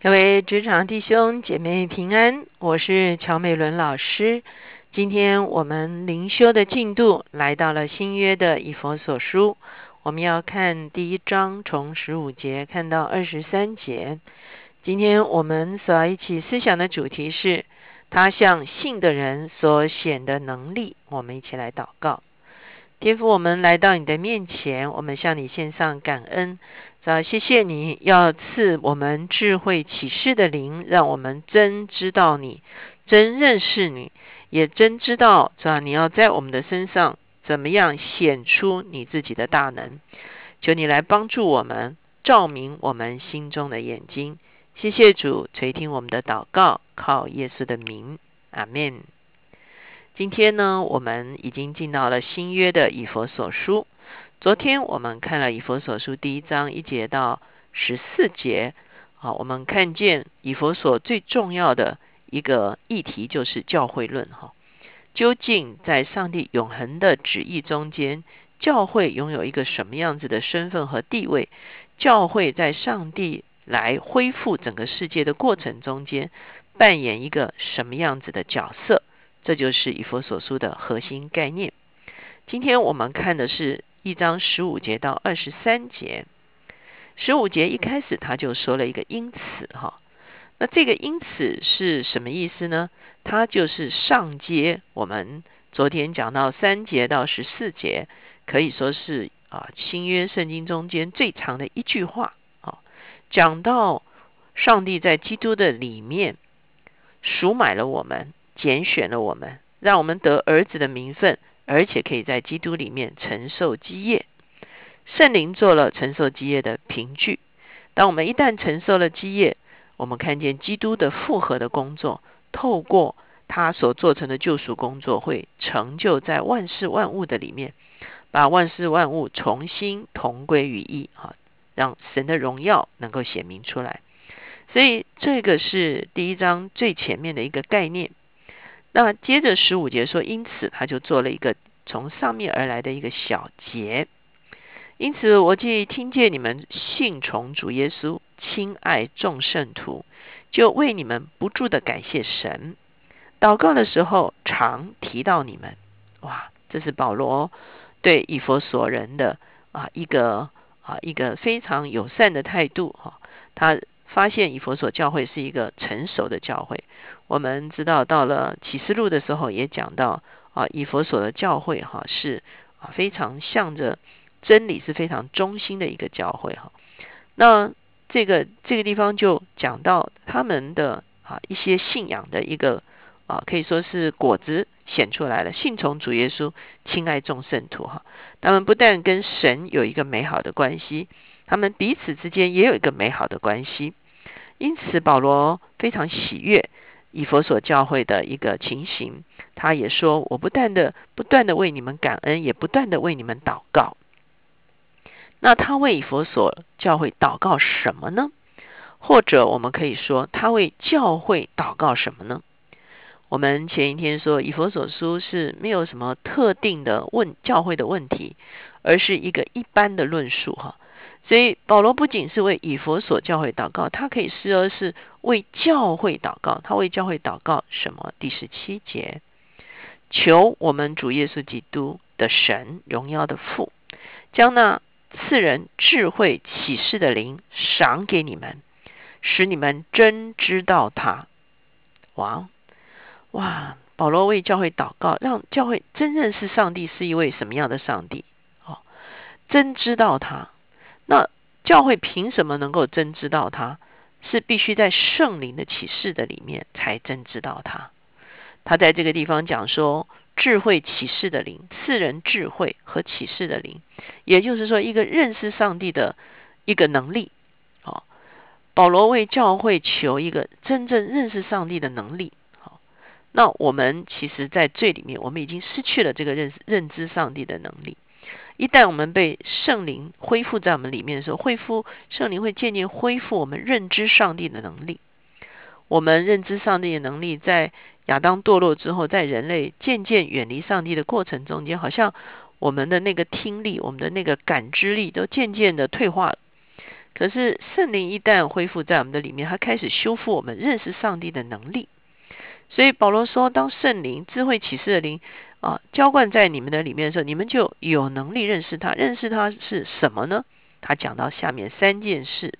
各位职场弟兄姐妹平安，我是乔美伦老师。今天我们灵修的进度来到了新约的以佛所书，我们要看第一章，从十五节看到二十三节。今天我们所要一起思想的主题是他向信的人所显的能力。我们一起来祷告。天父，我们来到你的面前，我们向你献上感恩。啊，谢谢你要赐我们智慧启示的灵，让我们真知道你，真认识你，也真知道，是吧？你要在我们的身上怎么样显出你自己的大能？求你来帮助我们，照明我们心中的眼睛。谢谢主垂听我们的祷告，靠耶稣的名，阿门。今天呢，我们已经进到了新约的以佛所书。昨天我们看了以佛所书第一章一节到十四节，啊，我们看见以佛所最重要的一个议题就是教会论，哈，究竟在上帝永恒的旨意中间，教会拥有一个什么样子的身份和地位？教会在上帝来恢复整个世界的过程中间，扮演一个什么样子的角色？这就是以佛所书的核心概念。今天我们看的是一章十五节到二十三节。十五节一开始他就说了一个因此哈，那这个因此是什么意思呢？它就是上接我们昨天讲到三节到十四节，可以说是啊新约圣经中间最长的一句话啊，讲到上帝在基督的里面赎买了我们。拣选了我们，让我们得儿子的名分，而且可以在基督里面承受基业。圣灵做了承受基业的凭据。当我们一旦承受了基业，我们看见基督的复合的工作，透过他所做成的救赎工作，会成就在万事万物的里面，把万事万物重新同归于一啊，让神的荣耀能够显明出来。所以这个是第一章最前面的一个概念。那接着十五节说，因此他就做了一个从上面而来的一个小结。因此，我既听见你们信从主耶稣，亲爱众圣徒，就为你们不住的感谢神。祷告的时候常提到你们。哇，这是保罗对以佛所人的啊一个啊一个非常友善的态度哈。他发现以佛所教会是一个成熟的教会。我们知道，到了启示录的时候，也讲到啊，以佛所的教会哈是啊非常向着真理是非常忠心的一个教会哈。那这个这个地方就讲到他们的啊一些信仰的一个啊可以说是果子显出来了，信从主耶稣，亲爱众圣徒哈。他们不但跟神有一个美好的关系，他们彼此之间也有一个美好的关系。因此，保罗非常喜悦。以佛所教会的一个情形，他也说：“我不断的、不断的为你们感恩，也不断的为你们祷告。”那他为以佛所教会祷告什么呢？或者我们可以说，他为教会祷告什么呢？我们前一天说，以佛所书是没有什么特定的问教会的问题，而是一个一般的论述，哈。所以保罗不仅是为以佛所教会祷告，他可以视而是为教会祷告。他为教会祷告什么？第十七节，求我们主耶稣基督的神荣耀的父，将那赐人智慧启示的灵赏给你们，使你们真知道他。哇哇！保罗为教会祷告，让教会真认识上帝是一位什么样的上帝？哦，真知道他。那教会凭什么能够真知道他？是必须在圣灵的启示的里面才真知道他。他在这个地方讲说，智慧启示的灵，赐人智慧和启示的灵，也就是说，一个认识上帝的一个能力。哦，保罗为教会求一个真正认识上帝的能力。好，那我们其实，在最里面，我们已经失去了这个认识认知上帝的能力。一旦我们被圣灵恢复在我们里面的时候，恢复圣灵会渐渐恢复我们认知上帝的能力。我们认知上帝的能力，在亚当堕落之后，在人类渐渐远离上帝的过程中间，好像我们的那个听力、我们的那个感知力都渐渐的退化了。可是圣灵一旦恢复在我们的里面，他开始修复我们认识上帝的能力。所以保罗说，当圣灵智慧启示的灵啊浇灌在你们的里面的时候，你们就有能力认识他。认识他是什么呢？他讲到下面三件事，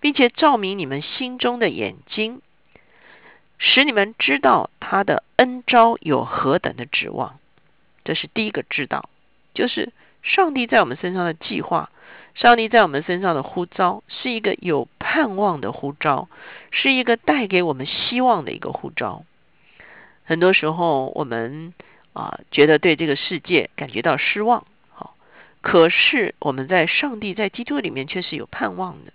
并且照明你们心中的眼睛，使你们知道他的恩招有何等的指望。这是第一个知道，就是上帝在我们身上的计划。上帝在我们身上的呼召是一个有盼望的呼召，是一个带给我们希望的一个呼召。很多时候，我们啊觉得对这个世界感觉到失望，好，可是我们在上帝在基督里面却是有盼望的。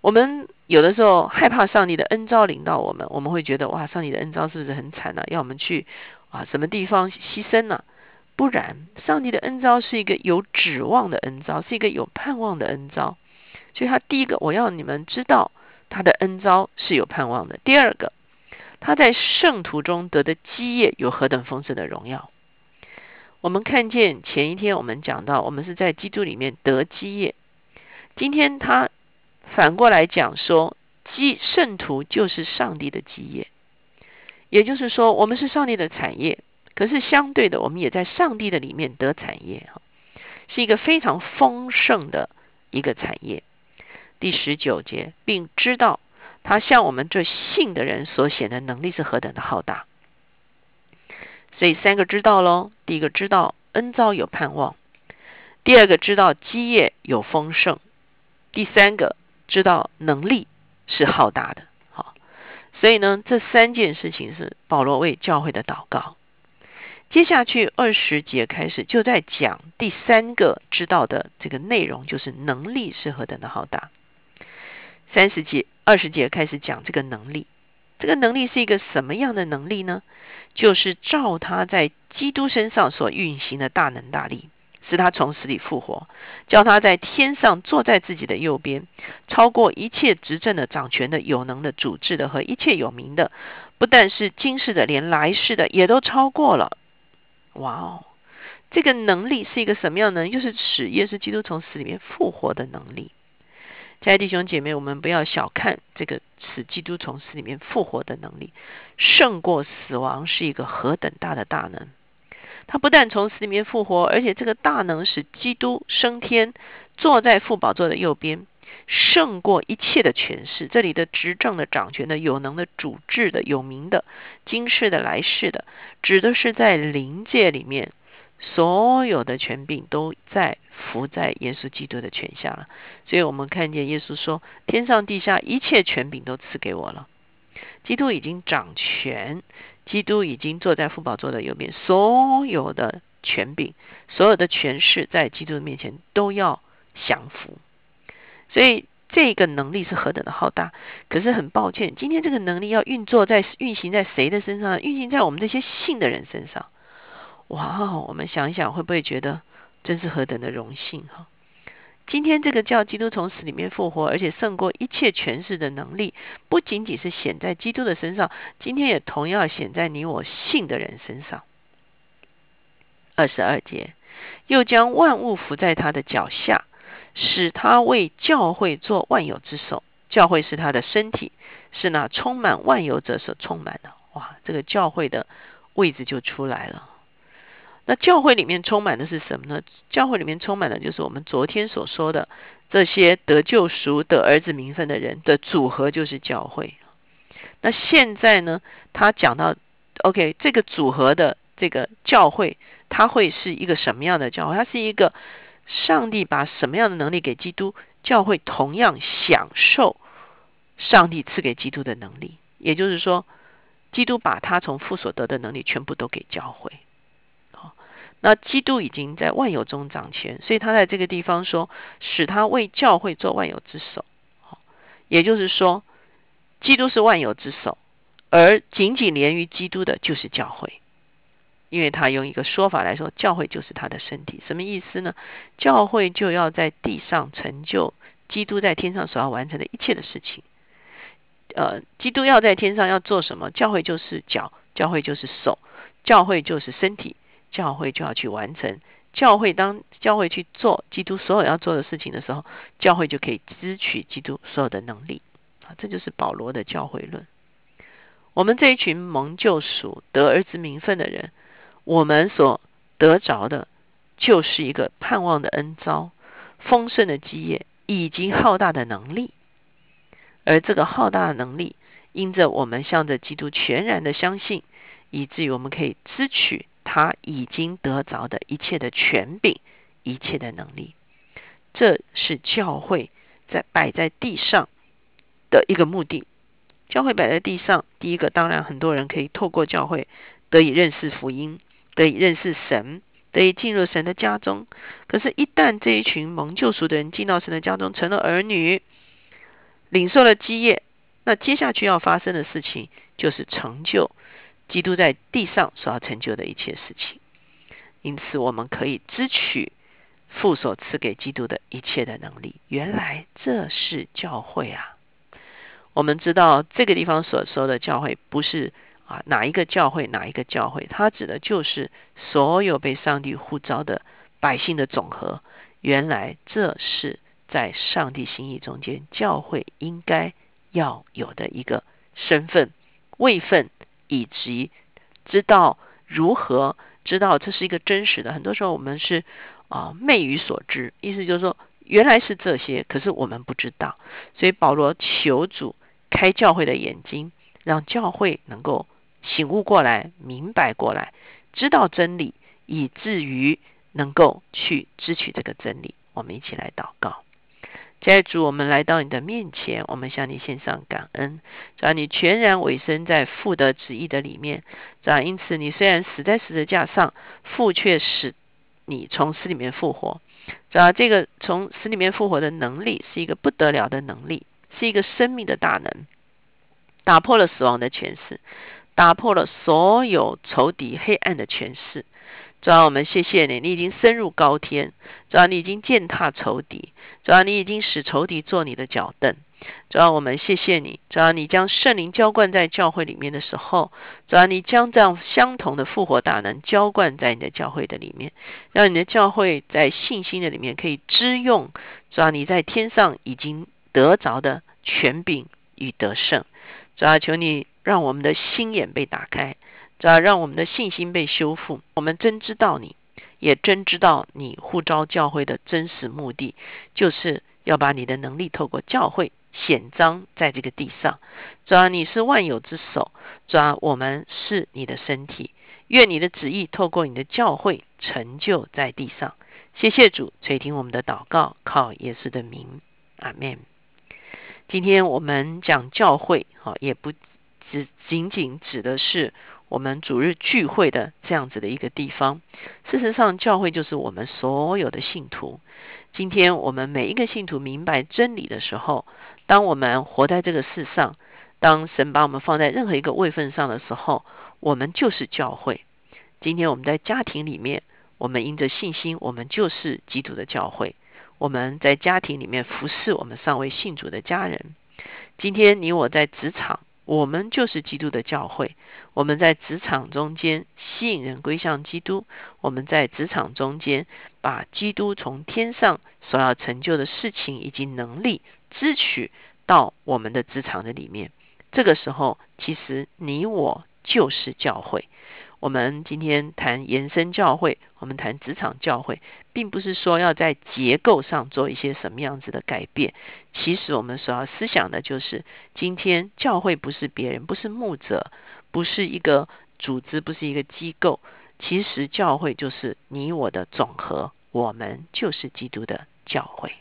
我们有的时候害怕上帝的恩招临到我们，我们会觉得哇，上帝的恩招是不是很惨呢？要我们去啊什么地方牺牲呢？不然，上帝的恩招是一个有指望的恩招，是一个有盼望的恩招。所以，他第一个，我要你们知道他的恩招是有盼望的。第二个，他在圣徒中得的基业有何等丰盛的荣耀。我们看见前一天我们讲到，我们是在基督里面得基业。今天他反过来讲说，基圣徒就是上帝的基业，也就是说，我们是上帝的产业。可是相对的，我们也在上帝的里面得产业哈，是一个非常丰盛的一个产业。第十九节，并知道他向我们这信的人所显的能力是何等的浩大。所以三个知道喽：第一个知道恩造有盼望；第二个知道基业有丰盛；第三个知道能力是浩大的。好，所以呢，这三件事情是保罗为教会的祷告。接下去二十节开始就在讲第三个知道的这个内容，就是能力是何等的浩大。三十节、二十节开始讲这个能力，这个能力是一个什么样的能力呢？就是照他在基督身上所运行的大能大力，使他从死里复活，叫他在天上坐在自己的右边，超过一切执政的、掌权的、有能的、主治的和一切有名的，不但是今世的，连来世的也都超过了。哇哦，这个能力是一个什么样呢？就是使耶稣基督从死里面复活的能力。亲爱弟兄姐妹，我们不要小看这个使基督从死里面复活的能力，胜过死亡是一个何等大的大能。他不但从死里面复活，而且这个大能使基督升天，坐在父宝座的右边，胜过一切的权势。这里的执政的、掌权的、有能的、主治的、有名的、今世的、来世的。指的是在灵界里面，所有的权柄都在伏在耶稣基督的权下了。所以我们看见耶稣说：“天上地下一切权柄都赐给我了。”基督已经掌权，基督已经坐在父宝座的右边，所有的权柄、所有的权势在基督的面前都要降服。所以。这个能力是何等的浩大，可是很抱歉，今天这个能力要运作在运行在谁的身上？运行在我们这些信的人身上。哇，我们想一想，会不会觉得真是何等的荣幸哈？今天这个叫基督从死里面复活，而且胜过一切权势的能力，不仅仅是显在基督的身上，今天也同样显在你我信的人身上。二十二节，又将万物伏在他的脚下。使他为教会做万有之首，教会是他的身体，是那充满万有者所充满的。哇，这个教会的位置就出来了。那教会里面充满的是什么呢？教会里面充满的就是我们昨天所说的这些得救赎、得儿子名分的人的组合，就是教会。那现在呢，他讲到，OK，这个组合的这个教会，它会是一个什么样的教会？它是一个。上帝把什么样的能力给基督教会，同样享受上帝赐给基督的能力。也就是说，基督把他从父所得的能力全部都给教会。那基督已经在万有中掌权，所以他在这个地方说，使他为教会做万有之首。好，也就是说，基督是万有之首，而紧紧连于基督的就是教会。因为他用一个说法来说，教会就是他的身体，什么意思呢？教会就要在地上成就基督在天上所要完成的一切的事情。呃，基督要在天上要做什么？教会就是脚，教会就是手，教会就是身体，教会就要去完成教会当教会去做基督所有要做的事情的时候，教会就可以支取基督所有的能力啊！这就是保罗的教会论。我们这一群蒙救赎得儿子名分的人，我们所得着的，就是一个盼望的恩招、丰盛的基业以及浩大的能力。而这个浩大的能力，因着我们向着基督全然的相信，以至于我们可以支取他已经得着的一切的权柄、一切的能力。这是教会在摆在地上的一个目的。教会摆在地上，第一个当然很多人可以透过教会得以认识福音，得以认识神，得以进入神的家中。可是，一旦这一群蒙救赎的人进到神的家中，成了儿女，领受了基业，那接下去要发生的事情，就是成就基督在地上所要成就的一切事情。因此，我们可以支取父所赐给基督的一切的能力。原来这是教会啊！我们知道这个地方所说的教会不是啊哪一个教会哪一个教会，它指的就是所有被上帝呼召的百姓的总和。原来这是在上帝心意中间，教会应该要有的一个身份、位分，以及知道如何知道这是一个真实的。很多时候我们是啊昧于所知，意思就是说原来是这些，可是我们不知道。所以保罗求主。开教会的眼睛，让教会能够醒悟过来、明白过来，知道真理，以至于能够去支取这个真理。我们一起来祷告，在主，我们来到你的面前，我们向你献上感恩。只要你全然委身在父的旨意的里面，只要因此你虽然死在十字架上，父却使你从死里面复活。只要这个从死里面复活的能力是一个不得了的能力。是一个生命的大能，打破了死亡的权势，打破了所有仇敌黑暗的权势。主要我们谢谢你，你已经深入高天；主要你已经践踏仇敌；主要你已经使仇敌做你的脚凳。主要我们谢谢你，主要你将圣灵浇灌在教会里面的时候，主要你将这样相同的复活大能浇灌在你的教会的里面，让你的教会在信心的里面可以支用。主要你在天上已经得着的。权柄与得胜，主要求你让我们的心眼被打开，只要让我们的信心被修复。我们真知道你，也真知道你呼召教会的真实目的，就是要把你的能力透过教会显彰在这个地上。主要你是万有之首，主要我们是你的身体。愿你的旨意透过你的教会成就在地上。谢谢主垂听我们的祷告，靠耶稣的名，阿门。今天我们讲教会，哈，也不只仅仅指的是我们主日聚会的这样子的一个地方。事实上，教会就是我们所有的信徒。今天我们每一个信徒明白真理的时候，当我们活在这个世上，当神把我们放在任何一个位份上的时候，我们就是教会。今天我们在家庭里面，我们因着信心，我们就是基督的教会。我们在家庭里面服侍我们尚未信主的家人。今天你我在职场，我们就是基督的教会。我们在职场中间吸引人归向基督。我们在职场中间把基督从天上所要成就的事情以及能力支取到我们的职场的里面。这个时候，其实你我就是教会。我们今天谈延伸教会，我们谈职场教会，并不是说要在结构上做一些什么样子的改变。其实我们所要思想的就是，今天教会不是别人，不是牧者，不是一个组织，不是一个机构。其实教会就是你我的总和，我们就是基督的教会。